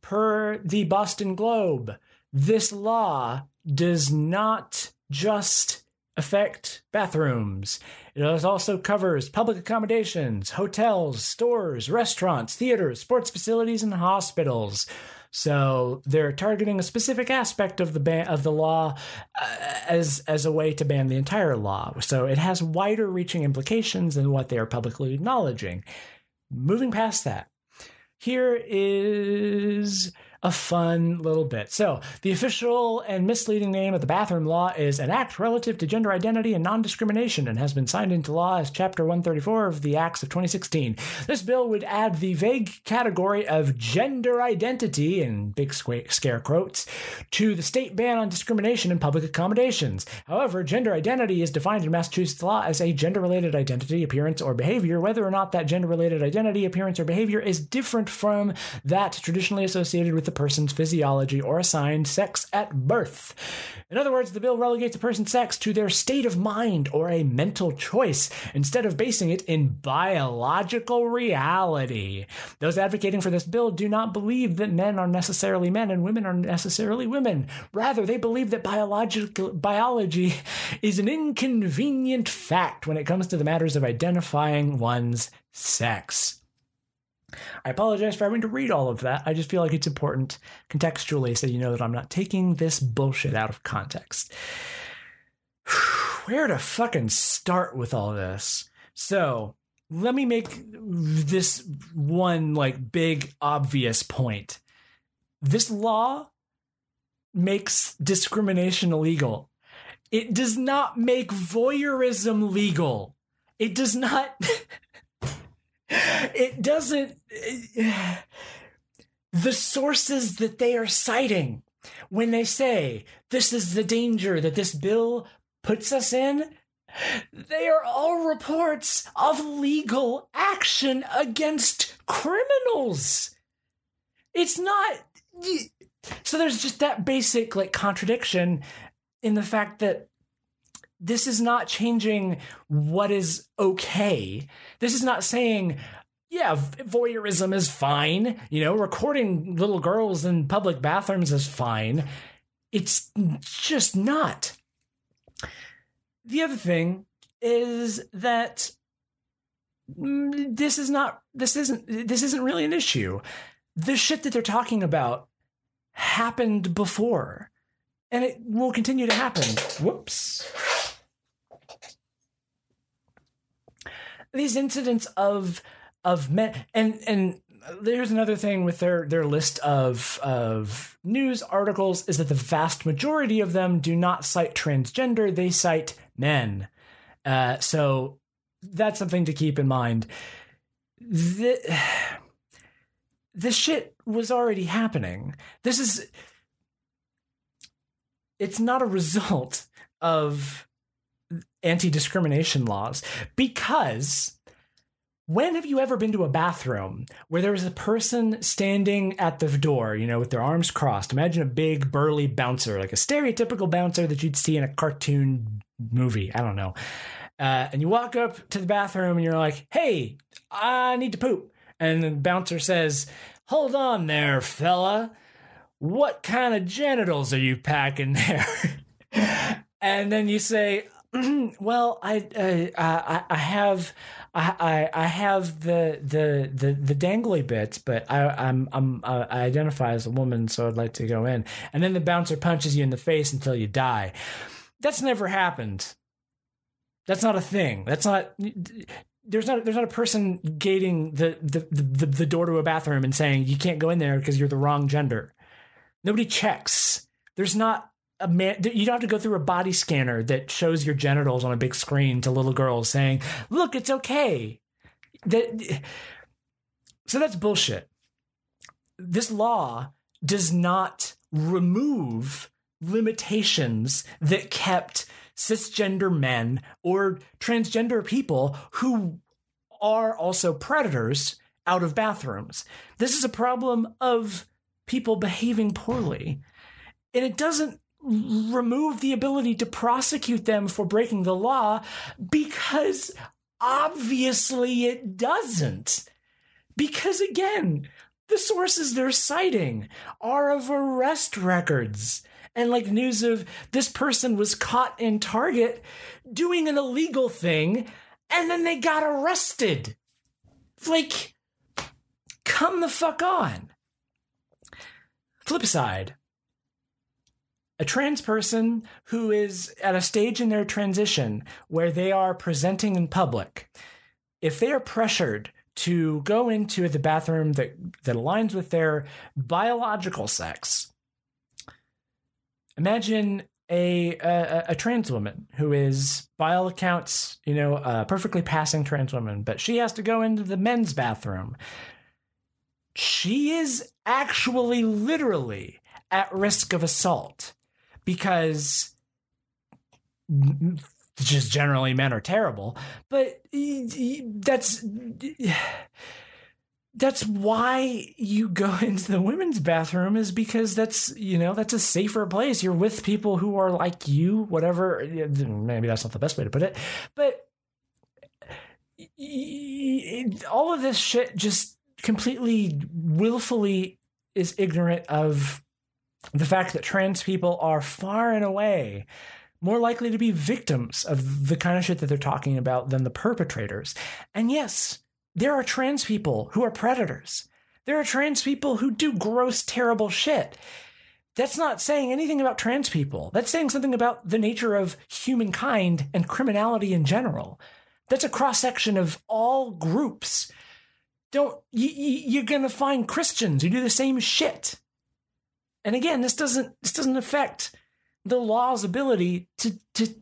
per the Boston Globe, this law does not just affect bathrooms. It also covers public accommodations, hotels, stores, restaurants, theaters, sports facilities, and hospitals. So they're targeting a specific aspect of the ban- of the law uh, as as a way to ban the entire law. So it has wider reaching implications than what they are publicly acknowledging. Moving past that, here is a fun little bit. So, the official and misleading name of the bathroom law is an act relative to gender identity and non discrimination and has been signed into law as Chapter 134 of the Acts of 2016. This bill would add the vague category of gender identity, in big scare quotes, to the state ban on discrimination in public accommodations. However, gender identity is defined in Massachusetts law as a gender related identity, appearance, or behavior, whether or not that gender related identity, appearance, or behavior is different from that traditionally associated with the person's physiology or assigned sex at birth. In other words, the bill relegates a person's sex to their state of mind or a mental choice instead of basing it in biological reality. Those advocating for this bill do not believe that men are necessarily men and women are necessarily women. Rather, they believe that biological biology is an inconvenient fact when it comes to the matters of identifying one's sex. I apologize for having to read all of that. I just feel like it's important contextually so you know that I'm not taking this bullshit out of context. [SIGHS] Where to fucking start with all this? So, let me make this one like big obvious point. This law makes discrimination illegal. It does not make voyeurism legal. It does not. [LAUGHS] it doesn't. The sources that they are citing when they say this is the danger that this bill puts us in, they are all reports of legal action against criminals. It's not. So there's just that basic like contradiction in the fact that this is not changing what is okay. This is not saying, yeah, voyeurism is fine. You know, recording little girls in public bathrooms is fine. It's just not. The other thing is that mm, this is not this isn't this isn't really an issue. The shit that they're talking about happened before and it will continue to happen. Whoops. These incidents of of men and and there's another thing with their their list of of news articles is that the vast majority of them do not cite transgender; they cite men. Uh, so that's something to keep in mind. The, this shit was already happening. This is it's not a result of anti discrimination laws because when have you ever been to a bathroom where there is a person standing at the door, you know, with their arms crossed? Imagine a big burly bouncer, like a stereotypical bouncer that you'd see in a cartoon movie. I don't know. Uh, and you walk up to the bathroom and you're like, hey, I need to poop. And the bouncer says, hold on there, fella what kind of genitals are you packing there? [LAUGHS] and then you say, [CLEARS THROAT] well, I, uh, I, I have, I, I have the, the, the, the dangly bits, but I, I'm, I'm, uh, I identify as a woman, so I'd like to go in. And then the bouncer punches you in the face until you die. That's never happened. That's not a thing. That's not. There's not. There's not a person gating the the, the, the door to a bathroom and saying you can't go in there because you're the wrong gender. Nobody checks. There's not a man. You don't have to go through a body scanner that shows your genitals on a big screen to little girls saying, "Look, it's okay." That. So that's bullshit. This law does not remove limitations that kept cisgender men or transgender people who are also predators out of bathrooms. This is a problem of people behaving poorly. And it doesn't remove the ability to prosecute them for breaking the law because obviously it doesn't. Because again, the sources they're citing are of arrest records and like news of this person was caught in Target doing an illegal thing and then they got arrested. Like, come the fuck on. Flip side, a trans person who is at a stage in their transition where they are presenting in public, if they are pressured to go into the bathroom that, that aligns with their biological sex, imagine a, a, a trans woman who is, by all accounts, you know, a perfectly passing trans woman, but she has to go into the men's bathroom. She is actually literally at risk of assault because just generally men are terrible. But that's that's why you go [LAUGHS] into the women's bathroom is because that's you know that's a safer place. You're with people who are like you whatever. Maybe that's not the best way to put it. But all of this shit just completely willfully is ignorant of the fact that trans people are far and away more likely to be victims of the kind of shit that they're talking about than the perpetrators. And yes, there are trans people who are predators. There are trans people who do gross, terrible shit. That's not saying anything about trans people. That's saying something about the nature of humankind and criminality in general. That's a cross section of all groups don't you, you're gonna find Christians who do the same shit. And again, this doesn't this doesn't affect the law's ability to to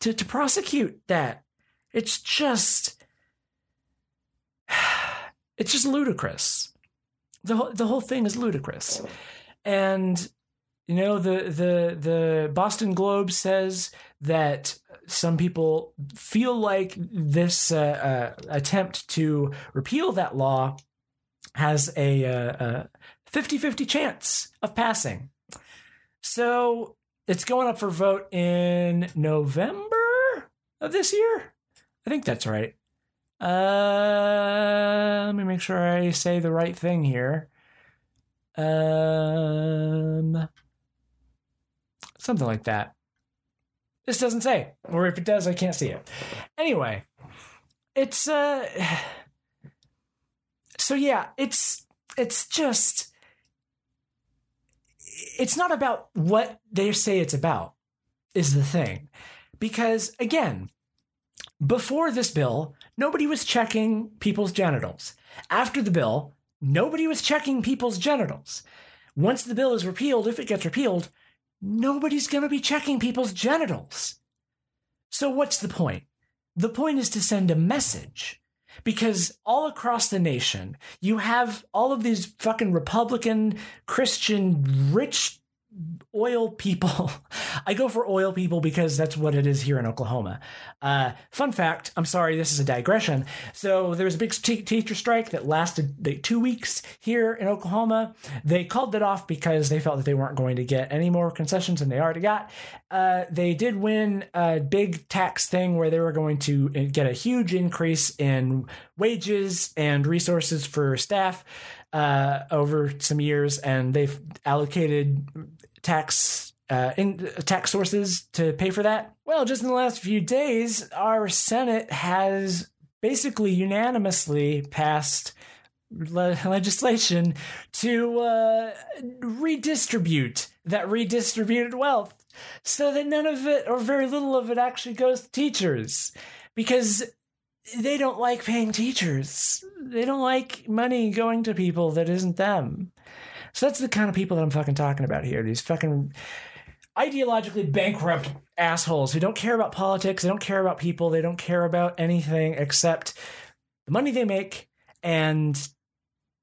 to, to prosecute that. It's just [SIGHS] it's just ludicrous. The whole, the whole thing is ludicrous. And you know the the the Boston Globe says that some people feel like this uh, uh, attempt to repeal that law has a, uh, a 50-50 chance of passing. So it's going up for vote in November of this year. I think that's right. Uh, let me make sure I say the right thing here. Um, something like that. This doesn't say, or if it does, I can't see it. Anyway, it's uh, [SIGHS] so yeah, it's it's just it's not about what they say it's about is the thing. Because again before this bill nobody was checking people's genitals. After the bill nobody was checking people's genitals. Once the bill is repealed if it gets repealed nobody's going to be checking people's genitals. So what's the point? The point is to send a message because all across the nation, you have all of these fucking Republican, Christian, rich oil people. [LAUGHS] I go for oil people because that's what it is here in Oklahoma. Uh, fun fact I'm sorry, this is a digression. So there was a big t- teacher strike that lasted like, two weeks here in Oklahoma. They called it off because they felt that they weren't going to get any more concessions than they already got. Uh, they did win a big tax thing where they were going to uh, get a huge increase in wages and resources for staff. Uh, over some years, and they've allocated tax uh, in tax sources to pay for that? Well, just in the last few days, our Senate has basically unanimously passed le- legislation to uh, redistribute that redistributed wealth so that none of it or very little of it actually goes to teachers because they don't like paying teachers. They don't like money going to people that isn't them. So that's the kind of people that I'm fucking talking about here. These fucking ideologically bankrupt assholes who don't care about politics, they don't care about people, they don't care about anything except the money they make and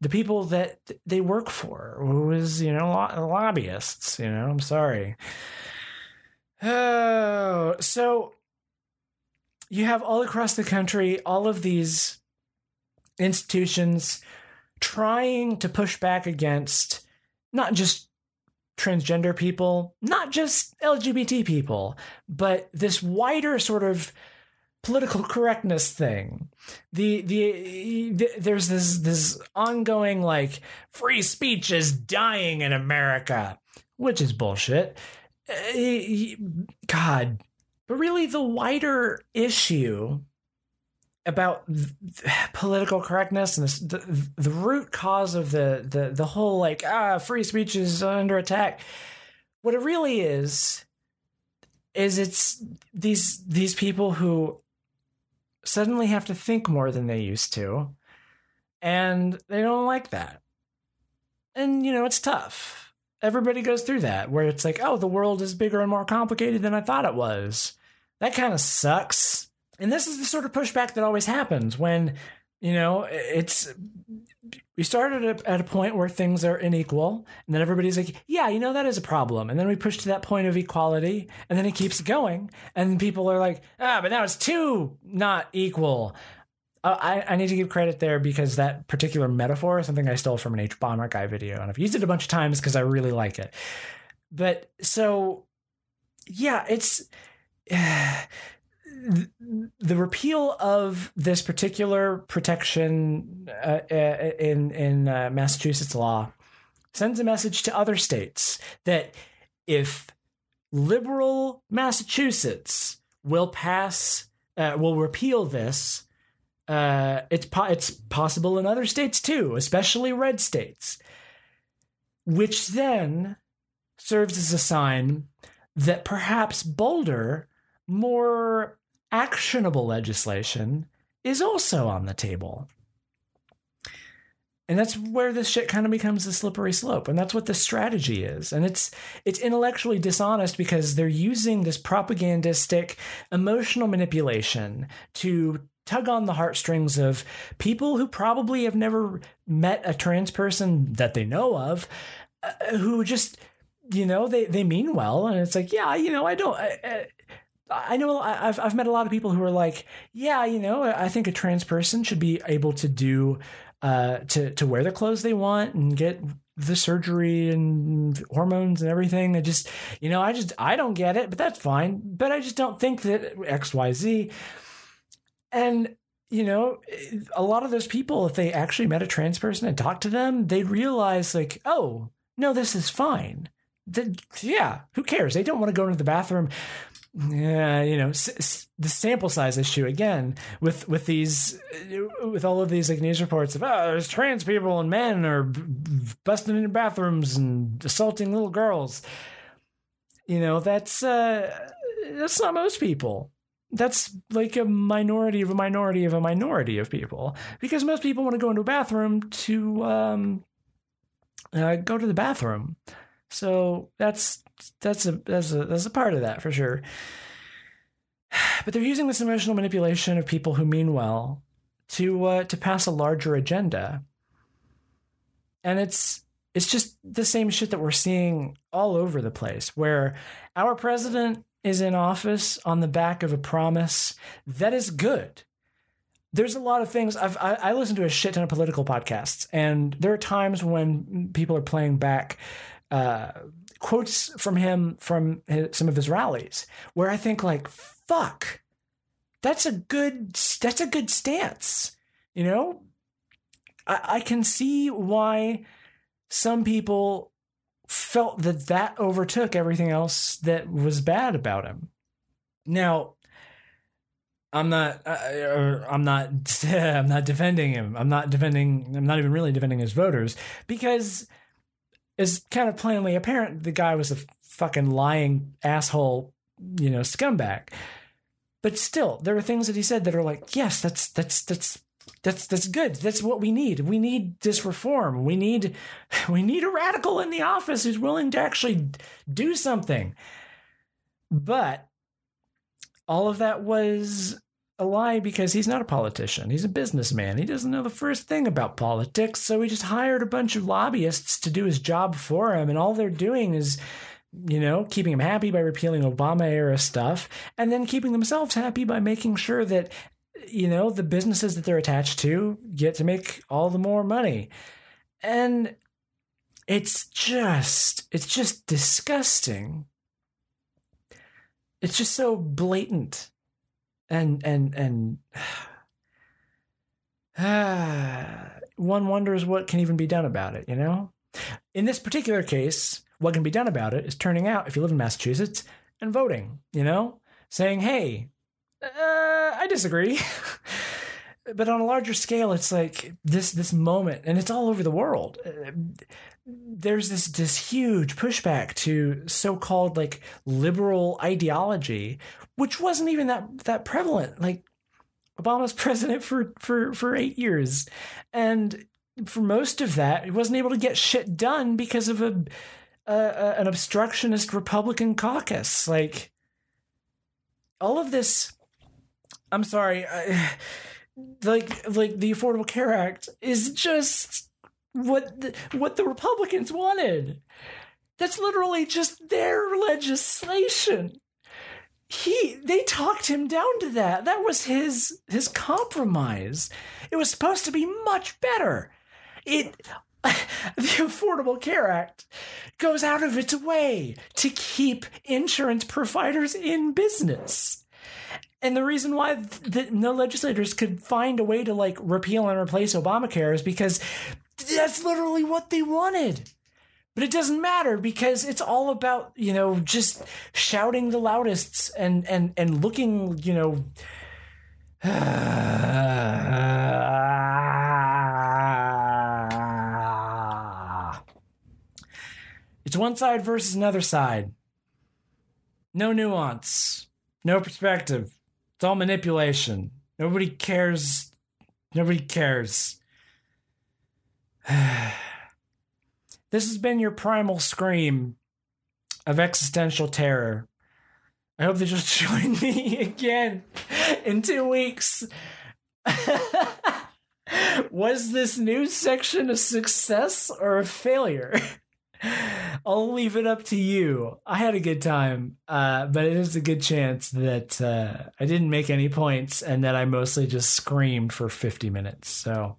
the people that they work for, who is, you know, lobbyists, you know, I'm sorry. Oh, [SIGHS] so you have all across the country all of these institutions trying to push back against not just transgender people, not just LGBT people, but this wider sort of political correctness thing. The, the, the there's this this ongoing like free speech is dying in America, which is bullshit. Uh, God, but really the wider issue about [SIGHS] political correctness and this, the the root cause of the the the whole like ah free speech is under attack. What it really is is it's these these people who suddenly have to think more than they used to, and they don't like that. And you know it's tough. Everybody goes through that where it's like, oh, the world is bigger and more complicated than I thought it was. That kind of sucks. And this is the sort of pushback that always happens when you know it's we started at a, point where things are unequal and then everybody's like yeah you know that is a problem. And then we push to that point of equality and then it keeps going and people are like ah but now it's too not equal. Uh, I, I need to give credit there because that particular metaphor is something I stole from an hbomberguy video and I've used it a bunch of times because I really like it. But so yeah it's [SIGHS] the repeal of this particular protection uh, uh, in in uh, Massachusetts law sends a message to other states that if liberal Massachusetts will pass uh, will repeal this, uh, it's po- it's possible in other states too, especially red states, which then serves as a sign that perhaps bolder more actionable legislation is also on the table. and that's where this shit kind of becomes a slippery slope and that's what the strategy is and it's it's intellectually dishonest because they're using this propagandistic emotional manipulation to tug on the heartstrings of people who probably have never met a trans person that they know of uh, who just you know they they mean well and it's like yeah you know i don't I, I know I've I've met a lot of people who are like, yeah, you know, I think a trans person should be able to do uh, to to wear the clothes they want and get the surgery and hormones and everything. I just, you know, I just I don't get it, but that's fine. But I just don't think that X Y Z. And you know, a lot of those people, if they actually met a trans person and talked to them, they'd realize like, oh no, this is fine. The, yeah, who cares? They don't want to go into the bathroom yeah, you know, s- s- the sample size issue again with with these with all of these like news reports of oh, there's trans people and men are b- busting into bathrooms and assaulting little girls. You know, that's uh, that's not most people. That's like a minority of a minority of a minority of people because most people want to go into a bathroom to um, uh, go to the bathroom. So that's that's a that's a that's a part of that for sure. [SIGHS] But they're using this emotional manipulation of people who mean well to uh, to pass a larger agenda, and it's it's just the same shit that we're seeing all over the place. Where our president is in office on the back of a promise that is good. There's a lot of things I've I, I listen to a shit ton of political podcasts, and there are times when people are playing back uh, quotes from him from his, some of his rallies where I think like fuck that's a good that's a good stance you know I, I can see why some people felt that that overtook everything else that was bad about him now I'm not. Uh, I'm not. [LAUGHS] I'm not defending him. I'm not defending. I'm not even really defending his voters because is kind of plainly apparent the guy was a fucking lying asshole, you know, scumbag. But still, there are things that he said that are like, yes, that's that's that's that's that's good. That's what we need. We need this reform. We need [LAUGHS] we need a radical in the office who's willing to actually do something. But all of that was a lie because he's not a politician. He's a businessman. He doesn't know the first thing about politics. So he just hired a bunch of lobbyists to do his job for him. And all they're doing is, you know, keeping him happy by repealing Obama era stuff and then keeping themselves happy by making sure that, you know, the businesses that they're attached to get to make all the more money. And it's just, it's just disgusting. It's just so blatant and and and [SIGHS] one wonders what can even be done about it, you know? In this particular case, what can be done about it is turning out, if you live in Massachusetts, and voting, you know? Saying, hey, uh, I disagree. [LAUGHS] but on a larger scale, it's like this this moment, and it's all over the world. There's this this huge pushback to so-called like liberal ideology, which wasn't even that that prevalent. Like Obama's [LAUGHS] president for for for eight years, and for most of that, he wasn't able to get shit done because of a, a, a an obstructionist Republican caucus. Like all of this, I'm sorry, I, [SIGHS] like like the Affordable Care Act is just what the, what the Republicans wanted. That's literally just their legislation he they talked him down to that. That was his his compromise. It was supposed to be much better. It [LAUGHS] the Affordable Care Act goes out of its way to keep insurance providers in business. And the reason why the, no legislators could find a way to like repeal and replace Obamacare is because that's literally what they wanted. But it doesn't matter because it's all about, you know, just shouting the loudest and and and looking, you know, [SIGHS] it's one side versus another side. No nuance, no perspective. It's all manipulation. Nobody cares. Nobody cares. [SIGHS] this has been your primal scream of existential terror. I hope that you'll [LAUGHS] join me again in two weeks. [LAUGHS] Was this news section a success or a failure? [LAUGHS] I'll leave it up to you. I had a good time, uh, but it is a good chance that uh, I didn't make any points and that I mostly just screamed for 50 minutes. So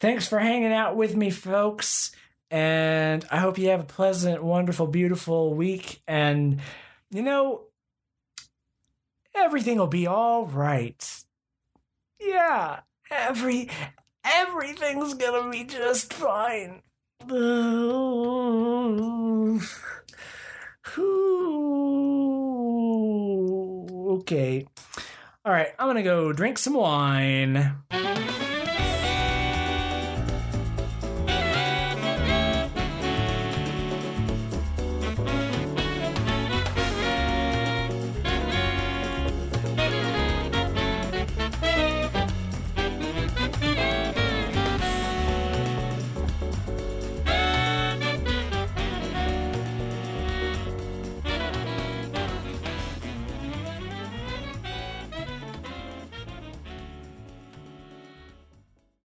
thanks for hanging out with me, folks. And I hope you have a pleasant, wonderful, beautiful week. And, you know, everything will be all right. Yeah, every everything's gonna be just fine. [SIGHS] okay. All right, I'm gonna go drink some wine.